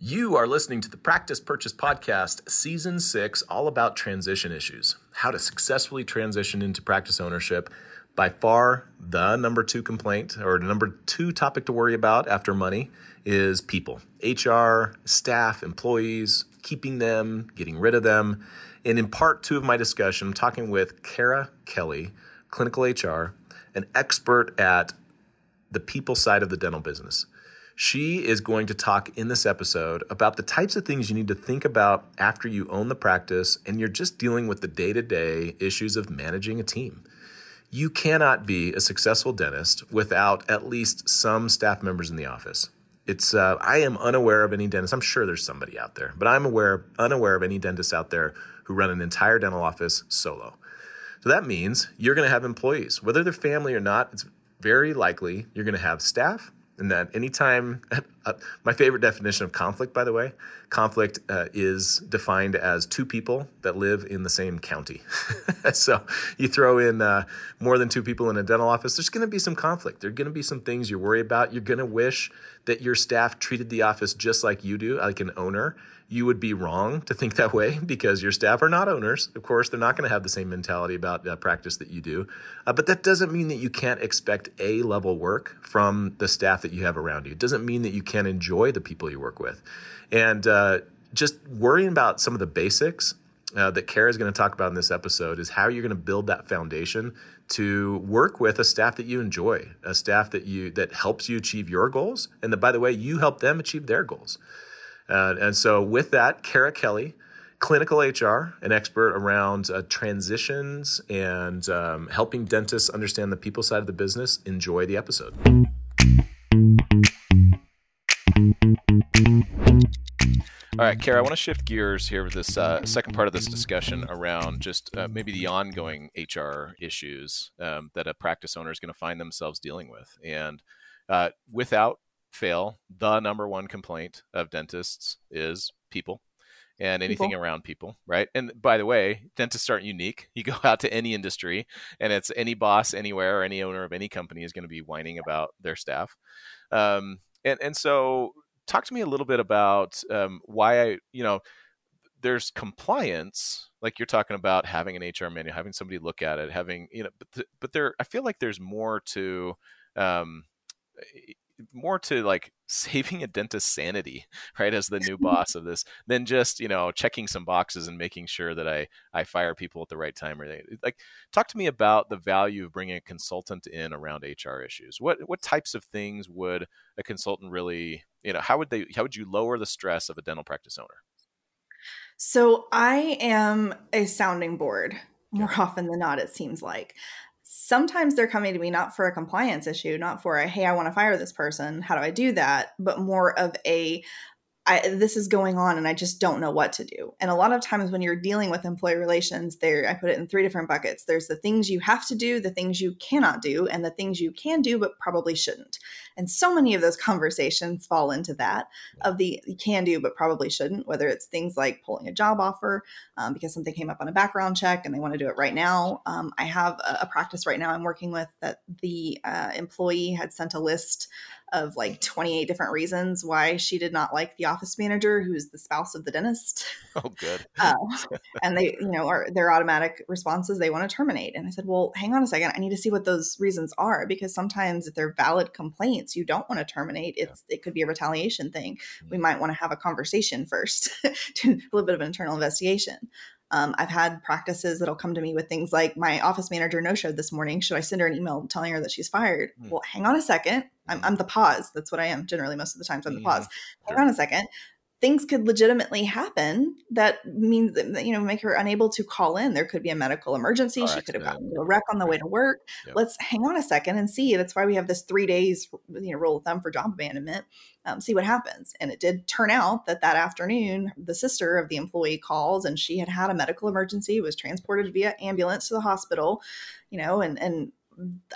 You are listening to the Practice Purchase Podcast, Season 6, all about transition issues. How to successfully transition into practice ownership. By far, the number two complaint or number two topic to worry about after money is people HR, staff, employees, keeping them, getting rid of them. And in part two of my discussion, I'm talking with Kara Kelly, clinical HR, an expert at the people side of the dental business. She is going to talk in this episode about the types of things you need to think about after you own the practice and you're just dealing with the day to day issues of managing a team. You cannot be a successful dentist without at least some staff members in the office. It's uh, I am unaware of any dentist. I'm sure there's somebody out there, but I'm aware unaware of any dentists out there who run an entire dental office solo. So that means you're going to have employees, whether they're family or not. It's very likely you're going to have staff and that anytime, uh, my favorite definition of conflict, by the way, conflict uh, is defined as two people that live in the same county. so you throw in uh, more than two people in a dental office, there's going to be some conflict. There are going to be some things you worry about. You're going to wish that your staff treated the office just like you do, like an owner you would be wrong to think that way because your staff are not owners. Of course, they're not going to have the same mentality about uh, practice that you do. Uh, but that doesn't mean that you can't expect A level work from the staff that you have around you. It doesn't mean that you can't enjoy the people you work with. And uh, just worrying about some of the basics uh, that Kara is going to talk about in this episode is how you're going to build that foundation to work with a staff that you enjoy, a staff that you that helps you achieve your goals, and that by the way, you help them achieve their goals. And so, with that, Kara Kelly, clinical HR, an expert around uh, transitions and um, helping dentists understand the people side of the business. Enjoy the episode. All right, Kara, I want to shift gears here with this uh, second part of this discussion around just uh, maybe the ongoing HR issues um, that a practice owner is going to find themselves dealing with. And uh, without fail, the number one complaint of dentists is people and anything people. around people, right? And by the way, dentists aren't unique. You go out to any industry, and it's any boss anywhere or any owner of any company is going to be whining about their staff. Um, and and so, talk to me a little bit about um, why I, you know, there's compliance, like you're talking about having an HR manual, having somebody look at it, having you know, but th- but there, I feel like there's more to. Um, more to like saving a dentist's sanity, right, as the new boss of this, than just you know checking some boxes and making sure that I I fire people at the right time. Or they, like, talk to me about the value of bringing a consultant in around HR issues. What what types of things would a consultant really, you know, how would they how would you lower the stress of a dental practice owner? So I am a sounding board more often than not. It seems like sometimes they're coming to me not for a compliance issue, not for a, hey, I want to fire this person. How do I do that? But more of a, I, this is going on and I just don't know what to do. And a lot of times when you're dealing with employee relations, there I put it in three different buckets. There's the things you have to do, the things you cannot do, and the things you can do but probably shouldn't. And so many of those conversations fall into that of the you can do but probably shouldn't, whether it's things like pulling a job offer um, because something came up on a background check and they want to do it right now. Um, I have a, a, practice right now I'm working with that the uh, employee had sent a list of like 28 different reasons why she did not like the office manager who's the spouse of the dentist. Oh, good. uh, and they, you know, are their automatic responses they want to terminate. And I said, well, hang on a second. I need to see what those reasons are because sometimes if they're valid complaints, you don't want to terminate. It's yeah. it could be a retaliation thing. Mm-hmm. We might want to have a conversation first, do a little bit of an internal investigation. Um, I've had practices that'll come to me with things like my office manager no showed this morning. Should I send her an email telling her that she's fired? Mm. Well, hang on a second. I'm, I'm, the pause. That's what I am generally most of the times. I'm the pause. Hang on a second things could legitimately happen that means that you know make her unable to call in. There could be a medical emergency. She could have gotten a wreck on the way to work. Yep. let's hang on a second and see. That's why we have this three days you know rule of thumb for job abandonment um, see what happens. And it did turn out that that afternoon the sister of the employee calls and she had had a medical emergency was transported via ambulance to the hospital you know and and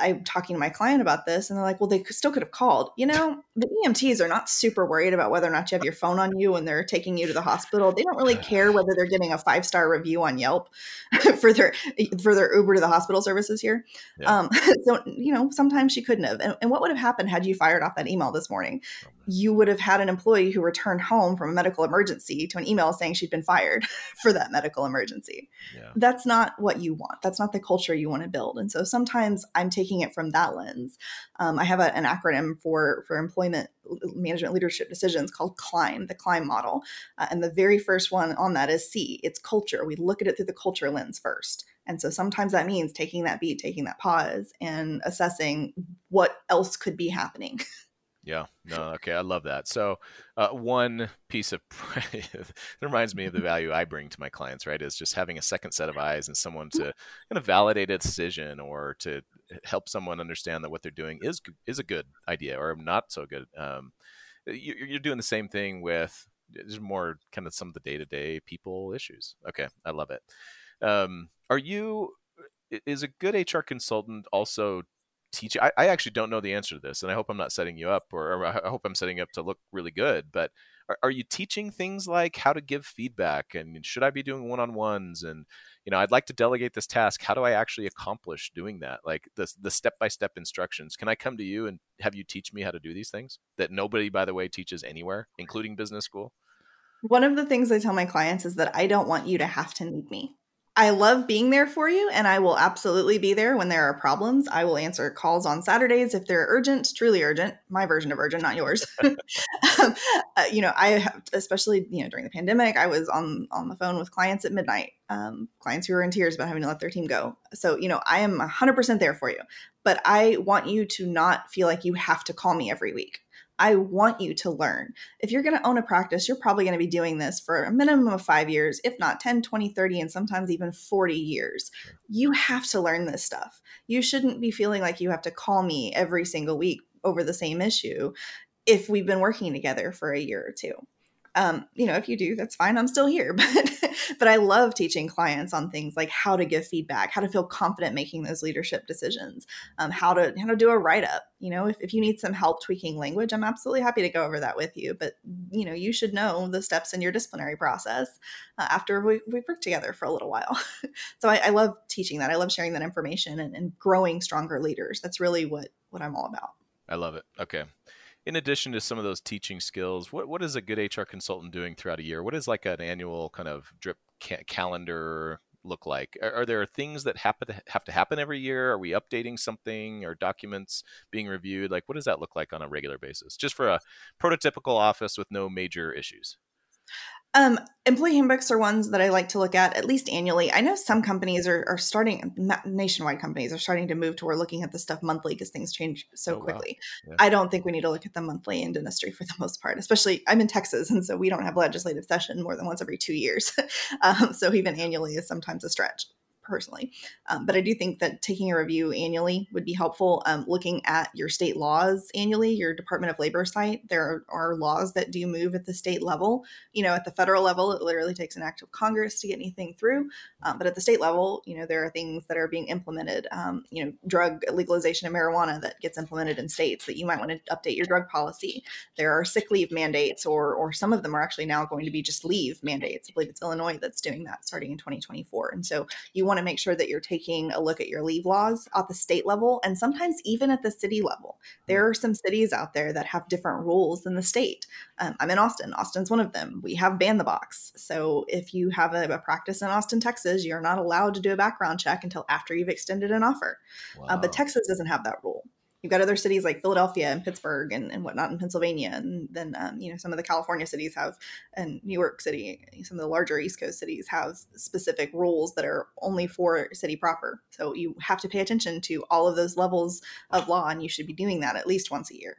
I'm talking to my client about this, and they're like, "Well, they still could have called." You know, the EMTs are not super worried about whether or not you have your phone on you when they're taking you to the hospital. They don't really care whether they're getting a five star review on Yelp for their for their Uber to the hospital services here. Yeah. Um, so you know, sometimes she couldn't have. And, and, what would have happened had you fired off that email this morning? Oh, you would have had an employee who returned home from a medical emergency to an email saying she'd been fired for that medical emergency. Yeah. That's not what you want. That's not the culture you want to build. And so sometimes I'm taking it from that lens. Um, I have a, an acronym for for employment management leadership decisions called CLIMB, the CLIMB model. Uh, and the very first one on that is C. It's culture. We look at it through the culture lens first. And so sometimes that means taking that beat, taking that pause, and assessing what else could be happening. Yeah, no, okay, I love that. So, uh, one piece of it reminds me of the value I bring to my clients, right? Is just having a second set of eyes and someone to kind of validate a decision or to help someone understand that what they're doing is is a good idea or not so good. Um, you, you're doing the same thing with there's more kind of some of the day to day people issues. Okay, I love it. Um, are you? Is a good HR consultant also teach I, I, actually don't know the answer to this and i hope i'm not setting you up or, or i hope i'm setting up to look really good but are, you teaching things like how to give feedback and should i be doing one-on-ones? And you know i'd like to delegate this task. How do i actually accomplish doing that? Like the, the step-by-step instructions. Can i come to you and have you teach me how to do these things that nobody by the way teaches anywhere including business school? One of the things i tell my clients is that i don't want you to have to need me I love being there for you, and I will absolutely be there when there are problems. I will answer calls on Saturdays if they're urgent, truly urgent. My version of urgent, not yours. um, uh, you know, I have, especially you know during the pandemic, I was on on the phone with clients at midnight, um, clients who were in tears about having to let their team go. So you know, I am hundred percent there for you, but I want you to not feel like you have to call me every week. I want you to learn. If you're going to own a practice, you're probably going to be doing this for a minimum of five years, if not 10, 20, 30, and sometimes even 40 years. You have to learn this stuff. You shouldn't be feeling like you have to call me every single week over the same issue if we've been working together for a year or two um, you know, if you do, that's fine. I'm still here. But but I love teaching clients on things like how to give feedback, how to feel confident making those leadership decisions, um, how to how to do a write up. You know, if, if you need some help tweaking language, I'm absolutely happy to go over that with you. But you know, you should know the steps in your disciplinary process uh, after we, we've worked together for a little while. so I, I, love teaching that. I love sharing that information and, and growing stronger leaders. That's really what what I'm all about. I love it. Okay in addition to some of those teaching skills, what what is a good HR consultant doing throughout a year? What is like an annual kind of drip ca- calendar look like? Are, are, there things that happen have to happen every year? Are we updating something or documents being reviewed? Like, what does that look like on a regular basis? Just for a prototypical office with no major issues. Um, employee handbooks are ones that I like to look at at least annually. I know some companies are, are starting, nationwide companies are starting to move toward looking at this stuff monthly because things change so oh, quickly. Wow. Yeah. I don't think we need to look at them monthly in dentistry for the most part, especially I'm in Texas. And so we don't have legislative session more than once every two years. um, so even annually is sometimes a stretch personally. Um, but I do think that taking a review annually would be helpful. Um, looking at your state laws annually, your Department of Labor site, there are laws that do move at the state level. You know, at the federal level, it literally takes an act of Congress to get anything through. Um, but at the state level, you know, there are things that are being implemented. Um, you know, drug legalization of marijuana that gets implemented in states that you might want to update your drug policy. There are sick leave mandates, or or some of them are actually now going to be just leave mandates. I believe it's Illinois that's doing that starting in 2024. And so you want to make sure that you're taking a look at your leave laws at the state level and sometimes even at the city level. There are some cities out there that have different rules than the state. Um, I'm in Austin. Austin's one of them. We have ban the box. So if you have a, a, practice in Austin, Texas, you're not allowed to do a background check until after you've extended an offer. Wow. Uh, but Texas doesn't have that rule you've got other cities like Philadelphia and Pittsburgh and, and whatnot in Pennsylvania. And then, um, you know, some of the California cities have, and New York City, some of the larger East Coast cities have specific rules that are only for city proper. So you have to pay attention to all of those levels of law, and you should be doing that at least once a year.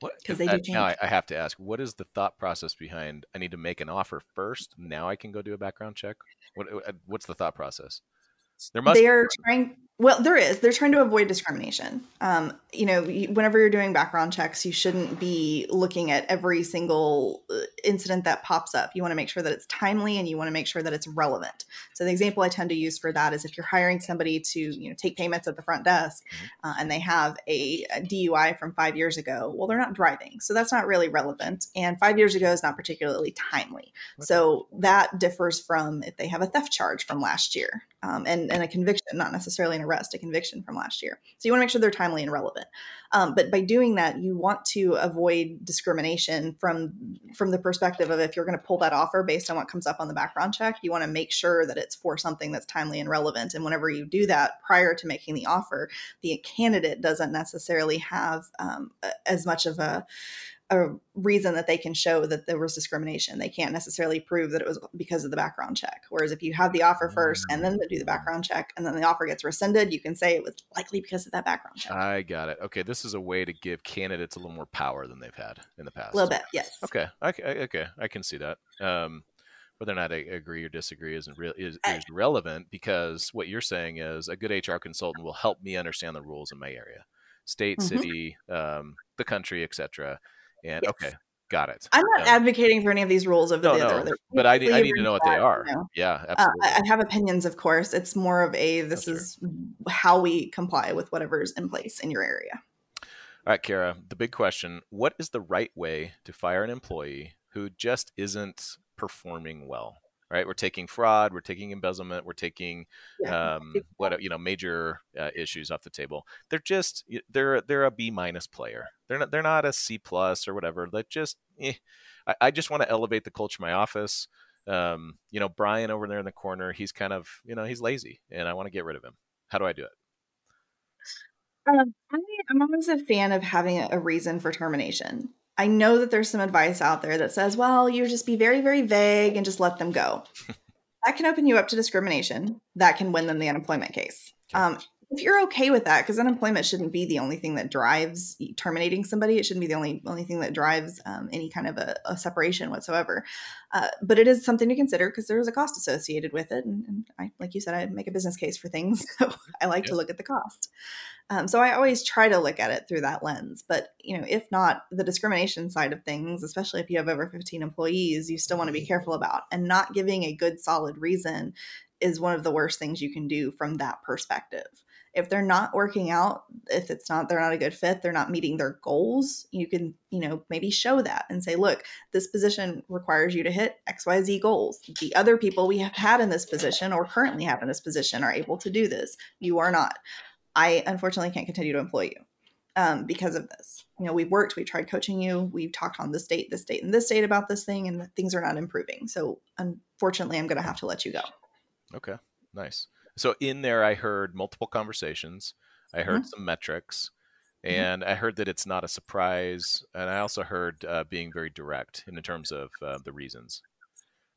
What? Because they do change. Now I have to ask, what is the thought process behind? I need to make an offer first. Now I can go do a background check. What, uh, what's the thought process? There must. They're trying. Well, there is. They're trying to avoid discrimination. Um, you know, whenever you're doing background checks, you shouldn't be looking at every single uh, incident that pops up. You want to make sure that it's timely and you want to make sure that it's relevant. So the example I tend to use for that is if you're hiring somebody to you know take payments at the front desk mm-hmm. uh, and they have a, a, DUI from five years ago, well they're not driving, so that's not really relevant. And five years ago is not particularly timely. Okay. So that differs from if they have a theft charge from last year um, and and a conviction, not necessarily an arrest, a conviction from last year. So you want to make sure they're timely and relevant. Um, but by doing that, you want to avoid discrimination from from the perspective of if you're going to pull that offer based on what comes up on the background check, you want to make sure that it's for something that's timely and relevant. And whenever you do that prior to making the offer, the candidate doesn't necessarily have um, as much of a a reason that they can show that there was discrimination. They can't necessarily prove that it was because of the background check. Whereas if you have the offer first and then they do the background check and then the offer gets rescinded, you can say it was likely because of that background check. I got it. Okay, this is a way to give candidates a little more power than they've had in the past. A little bit, yes. Okay, okay, okay. I can see that. Um, whether or not I agree or disagree isn't real is, is relevant because what you're saying is a good HR consultant will help me understand the rules in my area, state, mm-hmm. city, um, the country, etc and yes. okay, got it. I'm not um, advocating for any of these rules over no, the no, but I, I need to know what they are. You know? Yeah, absolutely. Uh, I have opinions, of course. It's more of a this That's is how we comply with whatever's in place in your area. All right, Kara, the big question What is the right way to fire an employee who just isn't performing well? Right? We're taking fraud, we're taking embezzlement, we're taking yeah. um, what you know major uh, issues off the table. They're just they're they're a B minus player. They're not they're not a C plus or whatever. That just eh. I, I, just want to elevate the culture of my office. Um, you know, Brian over there in the corner, he's kind of you know he's lazy, and I want to get rid of him. How do I do it? Um, I, I'm always a fan of having a reason for termination. I know that there's some advice out there that says, well, you just be very, very vague and just let them go. that can open you up to discrimination. That can win them the unemployment case. Um, if you're okay with that, because unemployment shouldn't be the only thing that drives terminating somebody, it shouldn't be the only only thing that drives um, any kind of a, a separation whatsoever. Uh, but it is something to consider because there is a cost associated with it, and, and, I, like you said, I make a business case for things, so I like to look at the cost. Um, so I always try to look at it through that lens. But you know, if not the discrimination side of things, especially if you have over 15 employees, you still want to be careful about. And not giving a good solid reason is one of the worst things you can do from that perspective. If they're not working out, if it's not they're not a good fit, they're not meeting their goals, you can, you know, maybe show that and say, look, this position requires you to hit XYZ goals. The other people we have had in this position or currently have in this position are able to do this. You are not. I unfortunately can't continue to employ you um, because of this. You know, we've worked, we've tried coaching you, we've talked on this date, this date, and this date about this thing, and things are not improving. So unfortunately, I'm going to have to let you go. Okay, nice. So in there, I heard multiple conversations. I heard mm-hmm. some metrics, mm-hmm. and mm-hmm. I heard that it's not a surprise. And I also heard uh, being very direct in terms of uh, the reasons.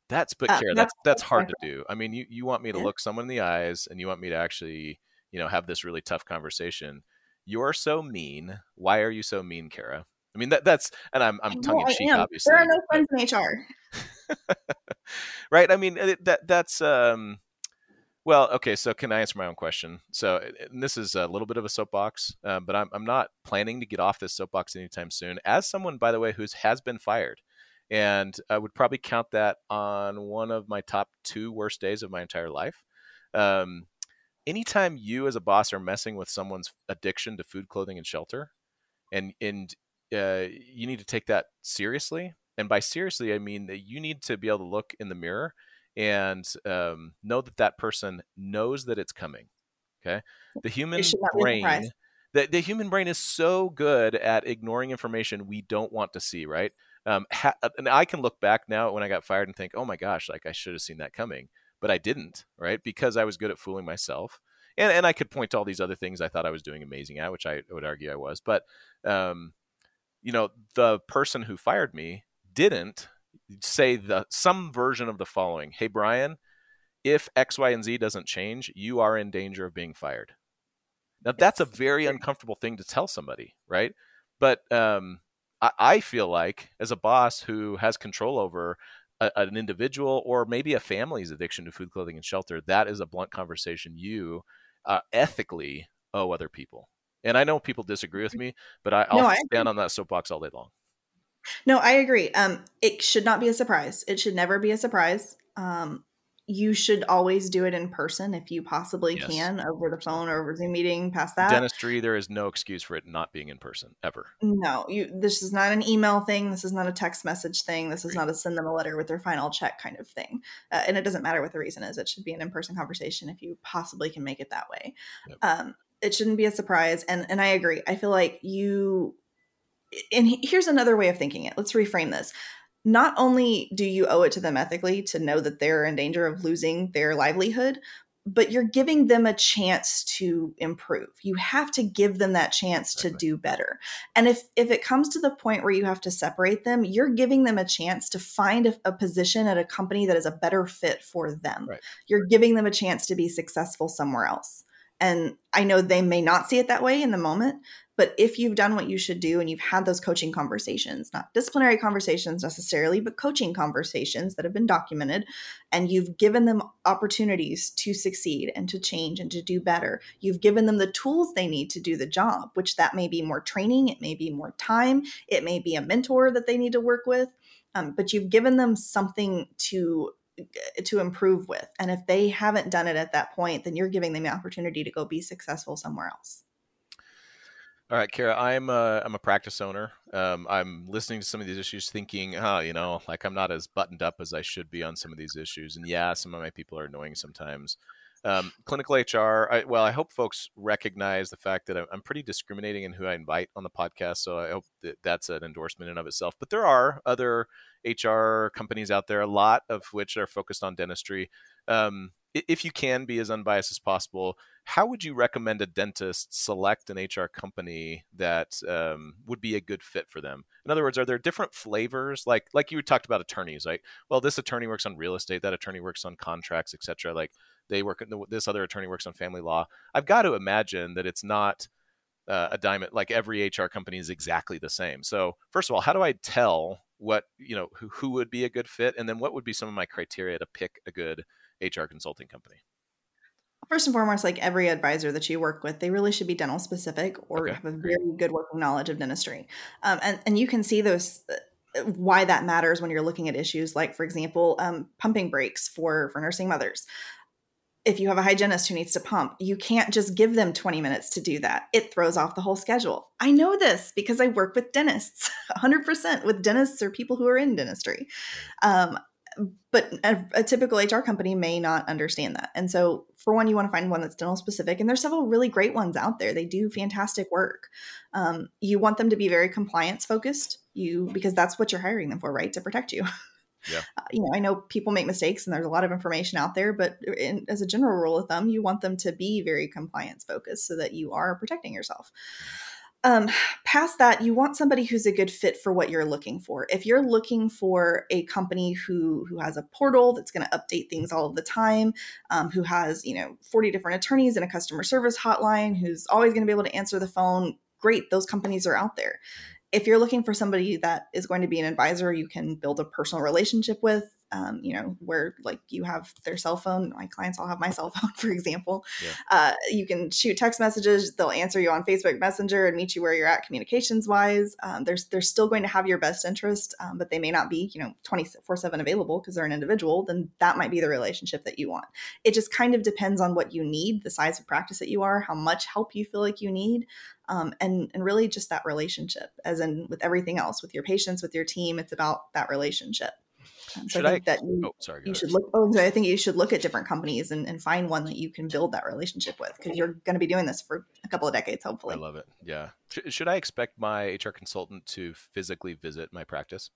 That's but uh, that's that's hard to do. I mean, you you want me to yeah. look someone in the eyes, and you want me to actually you know have this really tough conversation you're so mean why are you so mean kara i mean that that's and i'm, I'm tongue in cheek obviously there are no friends in hr right i mean that that's um well okay so can i answer my own question so this is a little bit of a soapbox uh, but I'm, I'm not planning to get off this soapbox anytime soon as someone by the way who has been fired and i would probably count that on one of my top two worst days of my entire life um, anytime you as a boss are messing with someone's addiction to food, clothing, and shelter, and and uh, you need to take that seriously. And by seriously, I mean that you need to be able to look in the mirror and um, know that that person knows that it's coming. Okay, the human brain. The, the human brain is so good at ignoring information we don't want to see, right? Um, ha- and I can look back now when I got fired and think, oh my gosh, like I should have seen that coming but I didn't, right? Because I was good at fooling myself. And, and I could point to all these other things I thought I was doing amazing at, which I would argue I was. But, um, you know, the person who fired me didn't say the some version of the following Hey, Brian, if X, Y, and Z doesn't change, you are in danger of being fired. Now, that's a very uncomfortable thing to tell somebody, right? But um, I, I feel like, as a boss who has control over a, an individual or maybe a family's addiction to food, clothing, and shelter, that is a blunt conversation you uh, ethically owe other people. And I know people disagree with me, but I, will no, stand on that soapbox all day long. No, I agree. Um, it should not be a surprise. It should never be a surprise. Um, you should always do it in person if you possibly yes. can over the phone or over Zoom meeting. Past that, dentistry, there is no excuse for it not being in person ever. No, you. This is not an email thing. This is not a text message thing. This is not a send them a letter with their final check kind of thing. Uh, and it doesn't matter what the reason is. It should be an in person conversation if you possibly can make it that way. Yep. Um, it shouldn't be a surprise. And and I agree. I feel like you. And here's another way of thinking it. Let's reframe this not only do you owe it to them ethically to know that they're in danger of losing their livelihood, but you're giving them a chance to improve. You have to give them that chance to do better. And if if it comes to the point where you have to separate them, you're giving them a chance to find a, a position at a company that is a better fit for them. Right. You're giving them a chance to be successful somewhere else. And I know they may not see it that way in the moment, but if you've done what you should do and you've had those coaching conversations, not disciplinary conversations necessarily, but coaching conversations that have been documented, and you've given them opportunities to succeed and to change and to do better, you've given them the tools they need to do the job, which that may be more training, it may be more time, it may be a mentor that they need to work with. Um, but you've given them something to to improve with and if they haven't done it at that point then you're giving them the opportunity to go be successful somewhere else all right, Kara, I'm a, I'm a practice owner. Um, I'm listening to some of these issues thinking, oh, you know, like I'm not as buttoned up as I should be on some of these issues. And yeah, some of my people are annoying sometimes. Um, clinical HR, I, well, I hope folks recognize the fact that I'm pretty discriminating in who I invite on the podcast. So I hope that that's an endorsement in of itself. But there are other HR companies out there, a lot of which are focused on dentistry. Um, if you can be as unbiased as possible, how would you recommend a dentist select an HR company that um, would be a good fit for them? In other words, are there different flavors? Like like you talked about attorneys, right? Well, this attorney works on real estate, that attorney works on contracts, etc. Like they work, this other attorney works on family law. I've got to imagine that it's not uh, a diamond like every HR company is exactly the same. So first of all, how do I tell what you know who, who would be a good fit, and then what would be some of my criteria to pick a good HR consulting company? First and foremost, like every advisor that you work with, they really should be dental specific or okay. have a very good working knowledge of dentistry. Um, and, and you can see those uh, why that matters when you're looking at issues like, for example, um, pumping breaks for for nursing mothers. If you have a hygienist who needs to pump, you can't just give them 20 minutes to do that. It throws off the whole schedule. I know this because I work with dentists, 100% with dentists or people who are in dentistry. Um, but a, a, typical HR company may not understand that. And so, for one, you want to find one that's dental specific, and there's several really great ones out there. They do fantastic work. Um, you want them to be very compliance focused, you because that's what you're hiring them for, right? To protect you. Yeah. Uh, you know, I know people make mistakes, and there's a lot of information out there, but in, as a general rule of thumb, you want them to be very compliance focused so that you are protecting yourself. Um, past that, you want somebody who's a good fit for what you're looking for. If you're looking for a company who who has a portal that's going to update things all of the time, um, who has you know 40 different attorneys and a customer service hotline, who's always going to be able to answer the phone, great. Those companies are out there. If you're looking for somebody that is going to be an advisor you can build a personal relationship with, um, you know, where like you have their cell phone. My clients all have my cell phone, for example. Yeah. Uh, you can shoot text messages. They'll answer you on Facebook Messenger and meet you where you're at communications wise. Um, they're, they're still going to have your best interest, um, but they may not be, you know, 24 7 available because they're an individual. Then that might be the relationship that you want. It just kind of depends on what you need, the size of practice that you are, how much help you feel like you need. Um, and and really just that relationship as in with everything else with your patients with your team it's about that relationship so should I think I, that you, oh, sorry, you should look. Oh, sorry, I think you should look at different companies and, and find one that you can build that relationship with because you're going to be doing this for a couple of decades, hopefully. I love it. Yeah. Should I expect my HR consultant to physically visit my practice?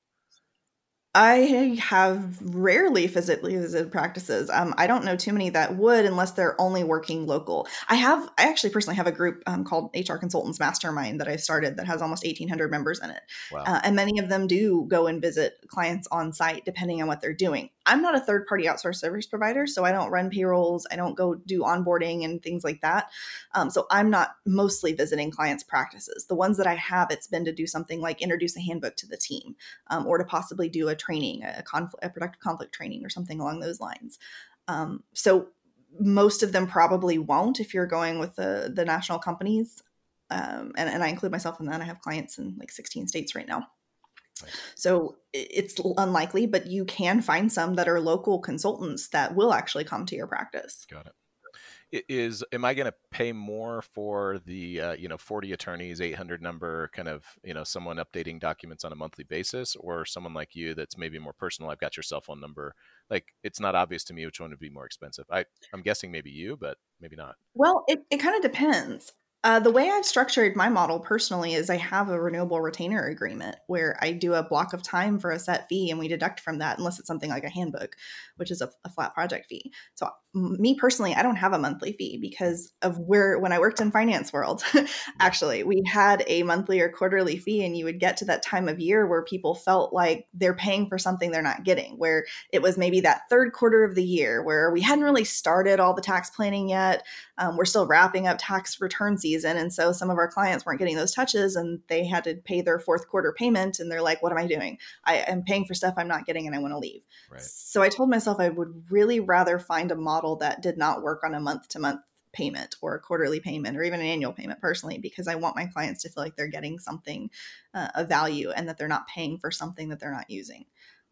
I have rarely physically visited practices. Um, I don't know too many that would unless they're only working local. I have, I actually personally have a group um, called HR Consultants Mastermind that I started that has almost 1,800 members in it. Wow. Uh, and many of them do go and visit clients on site depending on what they're doing. I'm not a third party outsourced service provider, so I don't run payrolls. I don't go do onboarding and things like that. Um, so I'm not mostly visiting clients' practices. The ones that I have, it's been to do something like introduce a handbook to the team um, or to possibly do a training, a conflict, a productive conflict training, or something along those lines. Um, so most of them probably won't if you're going with the the national companies, um, and, and I include myself in that. I have clients in like 16 states right now. So it's unlikely, but you can find some that are local consultants that will actually come to your practice. Got it. Is am i going to pay more for the uh, you know 40 attorneys 800 number kind of you know someone updating documents on a monthly basis or someone like you that's maybe more personal? I've got your cell phone number. Like it's not obvious to me which one would be more expensive. I i'm guessing maybe you but maybe not. Well it, it kind of depends uh, the way I've structured my model personally is I have a renewable retainer agreement where I do a block of time for a set fee and we deduct from that unless it's something like a handbook, which is a, a flat project fee. So me personally, I don't have a monthly fee because of where when I worked in finance world, actually, we had a monthly or quarterly fee, and you would get to that time of year where people felt like they're paying for something they're not getting, where it was maybe that third quarter of the year where we hadn't really started all the tax planning yet. Um, we're still wrapping up tax return season, and so some of our clients weren't getting those touches, and they had to pay their fourth quarter payment, and they're like, "What am I doing? I am paying for stuff I'm not getting, and I want to leave." Right. So I told myself I would really rather find a model model that did not work on a month to month payment or a quarterly payment or even an annual payment personally because I want my clients to feel like they're getting something uh, of value and that they're not paying for something that they're not using.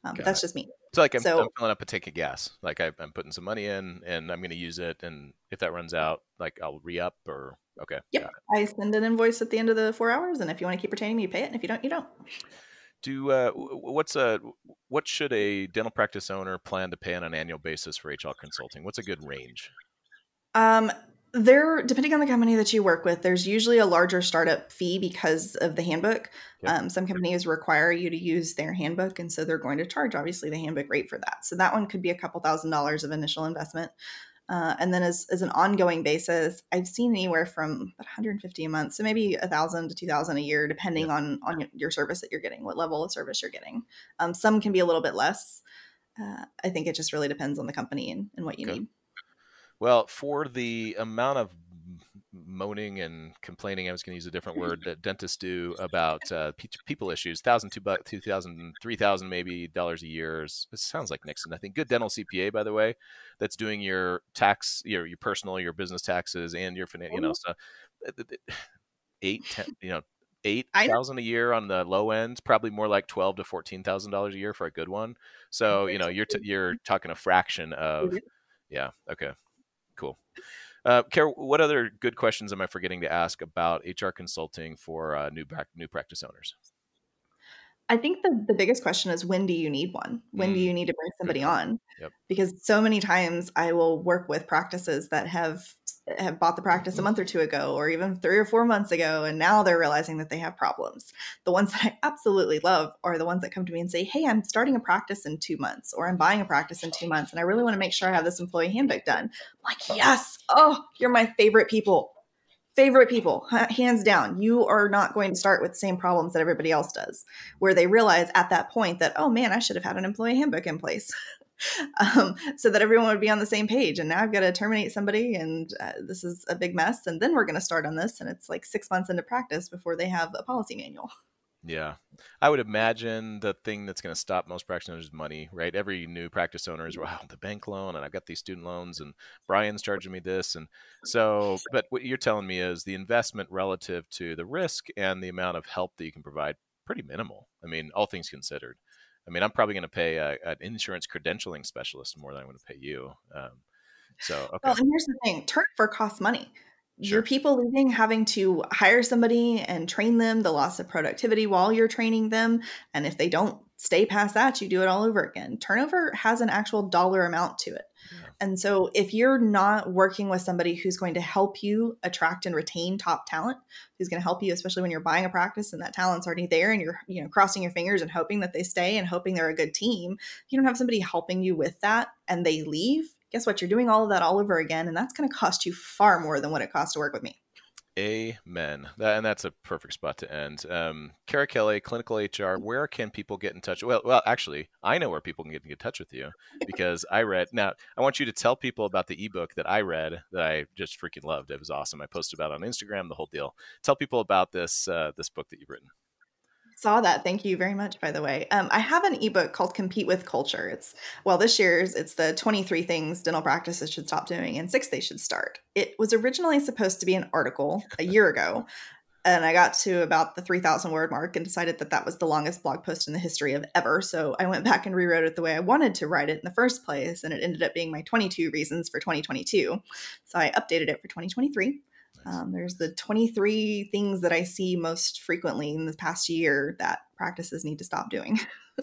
Um, but that's just me. So like I'm, so, I'm, filling up a tank of gas. Like I, am putting some money in and I'm going to use it. And if that runs out, like I'll re up or okay. Yep. I send an invoice at the end of the four hours. And if you want to keep retaining me, you pay it. And if you don't, you don't do uh, what's a what should a dental practice owner plan to pay on an annual basis for HR consulting? What's a good range? Um, there, depending on the company that you work with, there's usually a larger startup fee because of the handbook. Yep. Um, some companies require you to use their handbook, and so they're going to charge obviously the handbook rate for that. So that one could be a couple thousand dollars of initial investment. Uh, and then as, as an ongoing basis, I've seen anywhere from 150 a month, so maybe a thousand to 2,000 a year, depending on on your service that you're getting, what level of service you're getting. Um, some can be a little bit less. Uh, I think it just really depends on the company and, and what you okay. need. Well, for the amount of moaning and complaining. I was going to use a different word that dentists do about uh, people issues. Thousand, two, two thousand, three thousand, maybe dollars a year. It sounds like next to nothing. Good dental CPA, by the way, that's doing your tax, your your personal, your business taxes, and your financial, you know, stuff. Eight, ten, you know, eight thousand a year on the low end, probably more like twelve to fourteen thousand dollars a year for a good one. So you know, you're t- you're talking a fraction of, yeah, okay, cool. Uh, Kara, what other good questions am I forgetting to ask about HR consulting for uh, new new practice owners? I think the, the biggest question is when do you need one? When mm. do you need to bring somebody on? Yep. Because so many times I will work with practices that have have bought the practice a mm-hmm. month or two ago or even three or four months ago and now they're realizing that they have problems. The ones that i absolutely love are the ones that come to me and say hey i'm starting a practice in two months or i'm buying a practice in two months and i really want to make sure i have this employee handbook done. I'm like yes. Oh you're my favorite people. Favorite people hands down. You are not going to start with the same problems that everybody else does. Where they realize at that point that oh man i should have had an employee handbook in place um, so that everyone would be on the same page and now i've got to terminate somebody and uh, this is a big mess and then we're going to start on this and it's like six months into practice before they have a policy manual yeah. I would imagine the thing that's going to stop most practice owners is money, right? Every new practice owner is, wow, the bank loan, and I've got these student loans, and Brian's charging me this. And so, but what you're telling me is the investment relative to the risk and the amount of help that you can provide pretty minimal. I mean, all things considered. I mean, I'm probably going to pay a, an insurance credentialing specialist more than I'm going to pay you. Um, so, okay. Well, and here's the thing turnover costs money. Sure. Your people leaving, having to hire somebody and train them, the loss of productivity while you're training them. And if they don't stay past that, you do it all over again. Turnover has an actual dollar amount to it. Yeah. And so if you're not working with somebody who's going to help you attract and retain top talent, who's going to help you, especially when you're buying a practice and that talent's already there and you're, you know, crossing your fingers and hoping that they stay and hoping they're a good team, if you don't have somebody helping you with that and they leave, guess what? You're doing all of that all over again, and that's going to cost you far more than what it costs to work with me. Amen. That, and that's a perfect spot to end. Um, Kara Kelly, clinical HR. Where can people get in touch? Well, well, actually, I know where people can get in touch with you because I read. Now, I want you to tell people about the ebook that I read that I just freaking loved. It was awesome. I posted about on Instagram the whole deal. Tell people about this uh, this book that you've written saw that. Thank you very much, by the way. Um, I have an ebook called Compete with Culture. It's, well, this year's, it's the 23 things dental practices should stop doing and six they should start. It was originally supposed to be an article a year ago. and I got to about the 3,000 word mark and decided that that was the longest blog post in the history of ever. So I went back and rewrote it the way I wanted to write it in the first place, and it ended up being my 22 reasons for 2022. So I updated it for 2023. Um, there's the 23 things that I see most frequently in the past year that practices need to stop doing.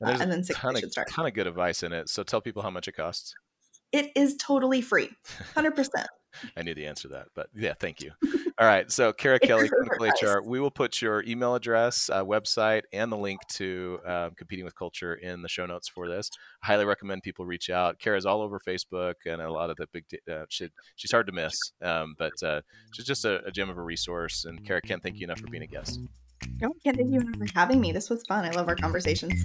and, uh, and then six ton of, ton of good advice in it. So tell people how much it costs. It is totally free, 100%. I knew the answer to that, but yeah, thank you. All right. So, Kara Kelly, Clinical HR, we will put your email address, uh, website, and the link to um, Competing with Culture in the show notes for this. I highly recommend people reach out. Kara's all over Facebook and a lot of the big, uh, she, she's hard to miss, um, but uh, she's just a, a gem of a resource. And, Kara, can't thank you enough for being a guest. Oh, can't thank you for having me. This was fun. I love our conversations.